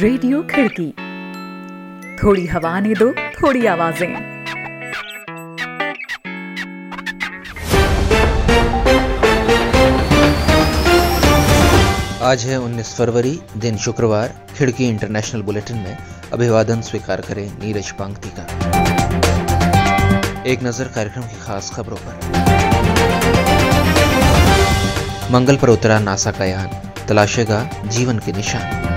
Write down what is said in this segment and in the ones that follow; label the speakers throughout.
Speaker 1: Radio खिड़की। थोड़ी हवा ने दो, थोड़ी आवाज़ें।
Speaker 2: आज है 19 फरवरी, दिन शुक्रवार। खिड़की इंटरनेशनल बुलेटिन में अभिवादन स्वीकार करें नीरज पांगती का एक नज़र कार्यक्रम की खास खबरों पर। मंगल पर उतरा नासा का यान, तलाशेगा जीवन के निशान।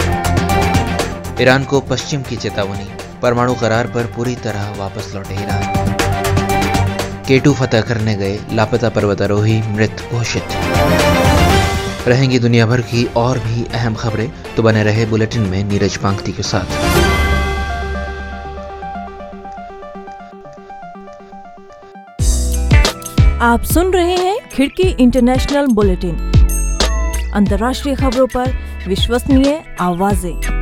Speaker 2: ईरान को पश्चिम की चेतावनी, परमाणु करार पर पूरी तरह वापस लौटे ईरान। केटू फतह करने गए लापता पर्वतारोही मृत घोषित। रहेंगी दुनिया भर की और भी अहम खबरें तो बने रहे बुलेटिन में नीरज पांगती के साथ।
Speaker 3: आप सुन रहे हैं खिड़की इंटरनेशनल बुलेटिन। अंतर्राष्ट्रीय खबरों पर विश्वसनीय आवाज़ें।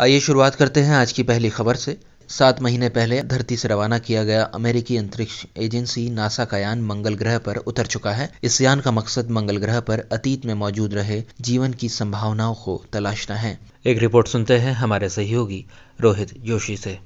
Speaker 2: आइए शुरुआत करते हैं आज की पहली खबर से। सात महीने पहले धरती से रवाना किया गया अमेरिकी अंतरिक्ष एजेंसी नासा का यान मंगल ग्रह पर उतर चुका है। इस यान का मकसद मंगल ग्रह पर अतीत में मौजूद रहे जीवन की संभावनाओं को तलाशना है। एक रिपोर्ट सुनते हैं हमारे सहयोगी रोहित जोशी से।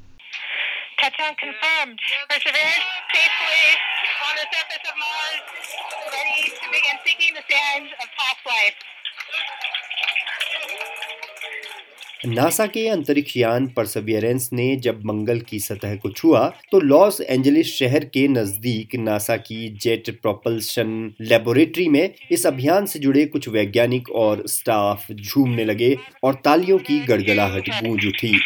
Speaker 4: नासा के अंतरिक्ष यान परसवियरेंस ने जब मंगल की सतह को छुआ तो लॉस एंजलिस शहर के नज़दीक नासा की जेट प्रोपल्शन लेबोरेटरी में इस अभियान से जुड़े कुछ वैज्ञानिक और स्टाफ झूमने लगे और तालियों की गड़गड़ाहट गूंज उठी।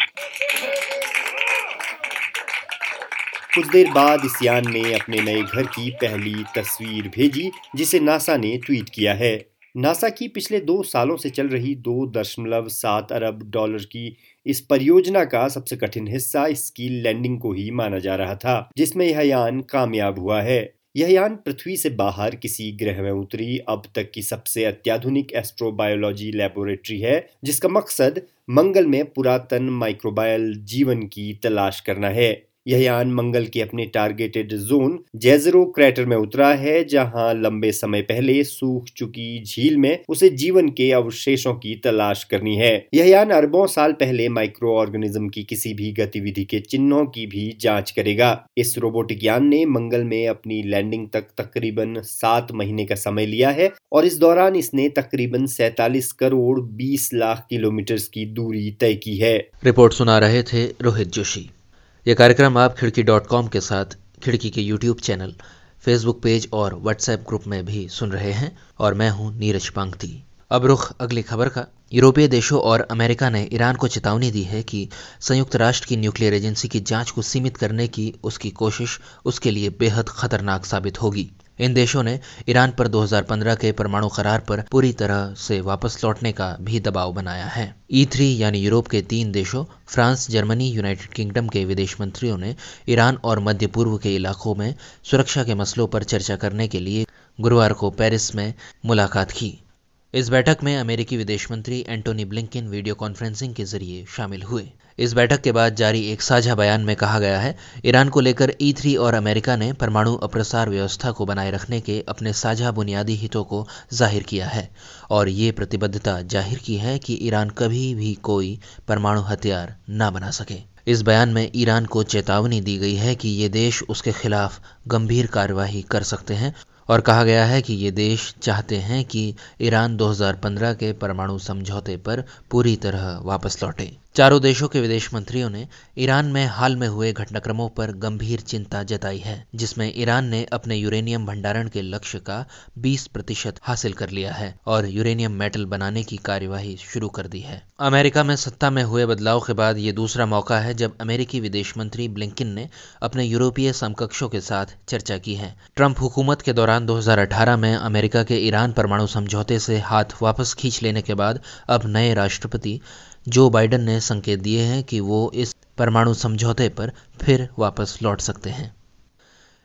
Speaker 4: कुछ देर बाद इस यान ने अपने नए घर की पहली तस्वीर भेजी, जिसे नासा ने ट्वीट किया है। नासा की पिछले दो सालों से चल रही दो दशमलव सात अरब डॉलर की इस परियोजना का सबसे कठिन हिस्सा इसकी लैंडिंग को ही माना जा रहा था, जिसमें यह यान कामयाब हुआ है। यह यान पृथ्वी से बाहर किसी ग्रह में उतरी, अब तक की सबसे अत्याधुनिक एस्ट्रोबायोलॉजी लेबोरेटरी है, जिसका मकसद मंगल में पुरातन माइक्रोबायल जीवन की तलाश करना है। यह यान मंगल के अपने टारगेटेड जोन जेजरो क्रैटर में उतरा है, जहाँ लंबे समय पहले सूख चुकी झील में उसे जीवन के अवशेषों की तलाश करनी है। यह यान अरबों साल पहले माइक्रो ऑर्गेनिज्म की किसी भी गतिविधि के चिन्हों की भी जाँच करेगा। इस रोबोटिक यान ने मंगल में अपनी लैंडिंग तक तकरीबन सात महीने का समय लिया है और इस दौरान इसने तकरीबन सैतालीस करोड़ बीस लाख किलोमीटर की दूरी तय की है।
Speaker 2: रिपोर्ट सुना रहे थे रोहित जोशी। यह कार्यक्रम आप खिड़की डॉट कॉम के साथ खिड़की के यूट्यूब चैनल, फेसबुक पेज और व्हाट्सएप ग्रुप में भी सुन रहे हैं और मैं हूँ नीरज पांगती। अब रुख अगली खबर का। यूरोपीय देशों और अमेरिका ने ईरान को चेतावनी दी है कि संयुक्त राष्ट्र की न्यूक्लियर एजेंसी की जाँच को सीमित करने की उसकी कोशिश उसके लिए बेहद खतरनाक साबित होगी। इन देशों ने ईरान पर 2015 के परमाणु करार पर पूरी तरह से वापस लौटने का भी दबाव बनाया है। ई थ्री यानी यूरोप के तीन देशों, फ्रांस, जर्मनी, यूनाइटेड किंगडम के विदेश मंत्रियों ने ईरान और मध्य पूर्व के इलाकों में सुरक्षा के मसलों पर चर्चा करने के लिए गुरुवार को पेरिस में मुलाकात की। इस बैठक में अमेरिकी विदेश मंत्री एंटोनी ब्लिंकिन वीडियो कॉन्फ्रेंसिंग के ज़रिए शामिल हुए। इस बैठक के बाद जारी एक साझा बयान में कहा गया है, ईरान को लेकर ई थ्री और अमेरिका ने परमाणु अप्रसार व्यवस्था को बनाए रखने के अपने साझा बुनियादी हितों को ज़ाहिर किया है और ये प्रतिबद्धता ज़ाहिर की है कि ईरान कभी भी कोई परमाणु हथियार न बना सके। इस बयान में ईरान को चेतावनी दी गई है कि ये देश उसके खिलाफ गंभीर कार्यवाही कर सकते हैं और कहा गया है कि ये देश चाहते हैं कि ईरान 2015 के परमाणु समझौते पर पूरी तरह वापस लौटे। चारों देशों के विदेश मंत्रियों ने ईरान में हाल में हुए घटनाक्रमों पर गंभीर चिंता जताई है, जिसमें ईरान ने अपने यूरेनियम भंडारण के लक्ष्य का 20 प्रतिशत हासिल कर लिया है और यूरेनियम मेटल बनाने की कार्यवाही शुरू कर दी है। अमेरिका में सत्ता में हुए बदलाव के बाद ये दूसरा मौका है जब अमेरिकी विदेश मंत्री ब्लिंकिन ने अपने यूरोपीय समकक्षों के साथ चर्चा की है। ट्रंप हुकूमत के दौरान 2018 में अमेरिका के ईरान परमाणु समझौते से हाथ वापस खींच लेने के बाद अब नए राष्ट्रपति जो बाइडन ने संकेत दिए हैं कि वो इस परमाणु समझौते पर फिर वापस लौट सकते हैं।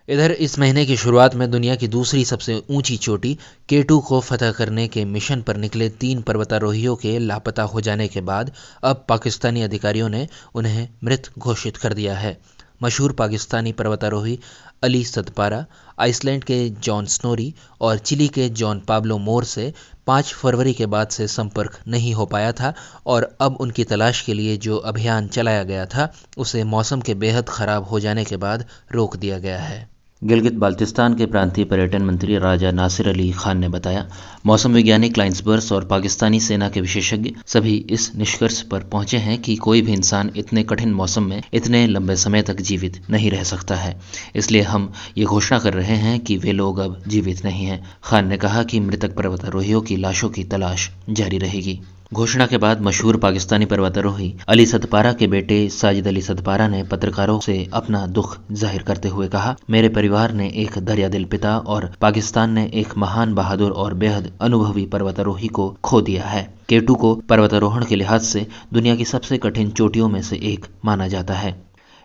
Speaker 2: इधर, इस महीने की शुरुआत में दुनिया की दूसरी सबसे ऊँची चोटी केटू को फतह करने के मिशन पर निकले तीन पर्वतारोहियों के लापता हो जाने के बाद अब पाकिस्तानी अधिकारियों ने उन्हें मृत घोषित कर दिया है। मशहूर पाकिस्तानी पर्वतारोही अली सतपारा, आइसलैंड के जॉन स्नोरी और चिली के जॉन पाब्लो मोर से पाँच फरवरी के बाद से संपर्क नहीं हो पाया था और अब उनकी तलाश के लिए जो अभियान चलाया गया था, उसे मौसम के बेहद ख़राब हो जाने के बाद रोक दिया गया है। गिलगित बाल्तिस्तान के प्रांतीय पर्यटन मंत्री राजा नासिर अली खान ने बताया, मौसम वैज्ञानिक लाइन्सबर्स और पाकिस्तानी सेना के विशेषज्ञ सभी इस निष्कर्ष पर पहुँचे हैं कि कोई भी इंसान इतने कठिन मौसम में इतने लंबे समय तक जीवित नहीं रह सकता है। इसलिए हम ये घोषणा कर रहे हैं कि वे लोग अब जीवित नहीं हैं। खान ने कहा कि मृतक पर्वतारोहियों की लाशों की तलाश जारी रहेगी। घोषणा के बाद मशहूर पाकिस्तानी पर्वतारोही अली सतपारा के बेटे साजिद अली सतपारा ने पत्रकारों से अपना दुख ज़ाहिर करते हुए कहा, मेरे परिवार ने एक दरिया दिल पिता और पाकिस्तान ने एक महान बहादुर और बेहद अनुभवी पर्वतारोही को खो दिया है। केटू को पर्वतारोहण के लिहाज से दुनिया की सबसे कठिन चोटियों में से एक माना जाता है।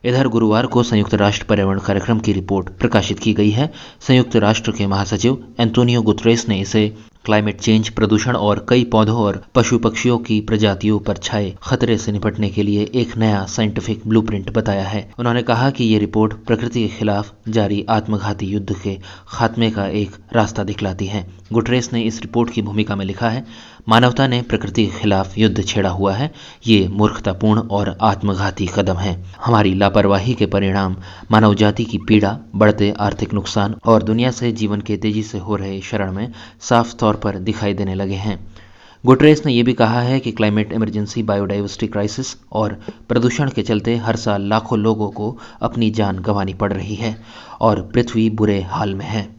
Speaker 2: इधर गुरुवार को संयुक्त राष्ट्र पर्यावरण कार्यक्रम की रिपोर्ट प्रकाशित की गई है। संयुक्त राष्ट्र के महासचिव एंटोनियो गुतरेस ने इसे क्लाइमेट चेंज प्रदूषण और कई पौधों और पशु पक्षियों की प्रजातियों पर छाए खतरे से निपटने के लिए एक नया साइंटिफिक ब्लूप्रिंट बताया है। उन्होंने कहा कि ये रिपोर्ट प्रकृति के खिलाफ जारी आत्मघाती युद्ध के खात्मे का एक रास्ता दिखलाती है। गुटरेस ने इस रिपोर्ट की भूमिका में लिखा है मानवता ने प्रकृति के खिलाफ युद्ध छेड़ा हुआ है। ये मूर्खतापूर्ण और आत्मघाती कदम है। हमारी लापरवाही के परिणाम मानव जाति की पीड़ा, बढ़ते आर्थिक नुकसान और दुनिया से जीवन के तेज़ी से हो रहे शरण में साफ़ तौर पर दिखाई देने लगे हैं। गुटरेस ने यह भी कहा है कि क्लाइमेट इमरजेंसी, बायोडाइवर्सिटी क्राइसिस और प्रदूषण के चलते हर साल लाखों लोगों को अपनी जान गंवानी पड़ रही है और पृथ्वी बुरे हाल में है।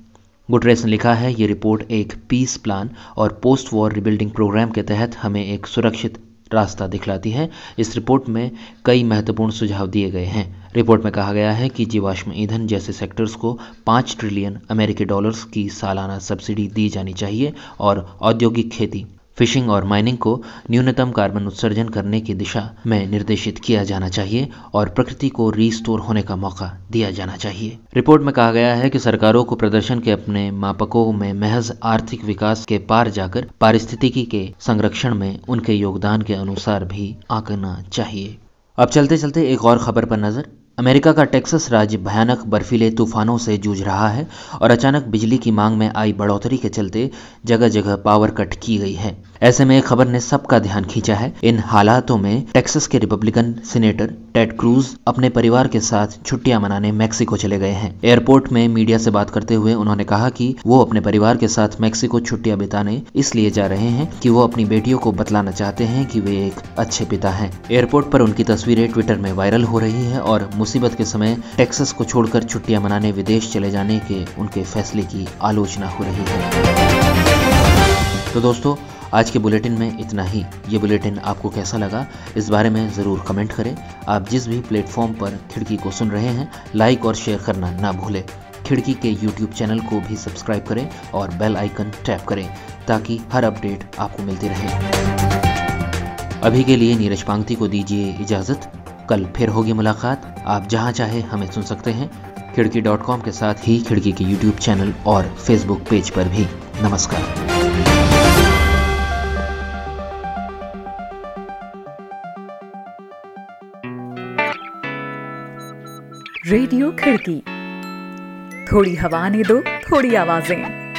Speaker 2: गुटरेस ने लिखा है, ये रिपोर्ट एक पीस प्लान और पोस्ट वॉर रिबिल्डिंग प्रोग्राम के तहत हमें एक सुरक्षित रास्ता दिखलाती है। इस रिपोर्ट में कई महत्वपूर्ण सुझाव दिए गए हैं। रिपोर्ट में कहा गया है कि जीवाश्म ईंधन जैसे सेक्टर्स को पाँच ट्रिलियन अमेरिकी डॉलर्स की सालाना सब्सिडी दी जानी चाहिए और औद्योगिक खेती फिशिंग और माइनिंग को न्यूनतम कार्बन उत्सर्जन करने की दिशा में निर्देशित किया जाना चाहिए और प्रकृति को रीस्टोर होने का मौका दिया जाना चाहिए। रिपोर्ट में कहा गया है कि सरकारों को प्रदर्शन के अपने मापकों में महज आर्थिक विकास के पार जाकर पारिस्थितिकी के संरक्षण में उनके योगदान के अनुसार भी आंकना चाहिए। अब चलते चलते एक और खबर पर नज़र अमेरिका का टेक्सास राज्य भयानक बर्फीले तूफानों से जूझ रहा है और अचानक बिजली की मांग में आई बढ़ोतरी के चलते जगह जगह पावर कट की गई है। ऐसे में खबर ने सबका ध्यान खींचा है। इन हालातों में टेक्सास के रिपब्लिकन सीनेटर टेड क्रूज अपने परिवार के साथ छुट्टियाँ मनाने मैक्सिको चले गए हैं। एयरपोर्ट में मीडिया से बात करते हुए उन्होंने कहा कि वो अपने परिवार के साथ मैक्सिको छुट्टियाँ बिताने इसलिए जा रहे हैं कि वो अपनी बेटियों को बतलाना चाहते हैं कि वे एक अच्छे पिता हैं। एयरपोर्ट पर उनकी तस्वीरें ट्विटर में वायरल हो रही है और मुसीबत के समय टेक्सास को छोड़कर छुट्टियाँ मनाने, विदेश चले जाने के उनके फैसले की आलोचना हो रही है। तो दोस्तों, आज के बुलेटिन में इतना ही। ये बुलेटिन आपको कैसा लगा, इस बारे में ज़रूर कमेंट करें। आप जिस भी प्लेटफॉर्म पर खिड़की को सुन रहे हैं, लाइक और शेयर करना ना भूलें। खिड़की के यूट्यूब चैनल को भी सब्सक्राइब करें और बेल आइकन टैप करें, ताकि हर अपडेट आपको मिलती रहे। अभी के लिए नीरज पांगती को दीजिए इजाज़त। कल फिर होगी मुलाकात। आप जहाँ चाहे हमें सुन सकते हैं। खिड़की डॉट कॉम के साथ ही खिड़की के यूट्यूब चैनल और फेसबुक पेज पर भी। नमस्कार।
Speaker 1: रेडियो खिड़की। थोड़ी हवा ने दो, थोड़ी आवाज़ें।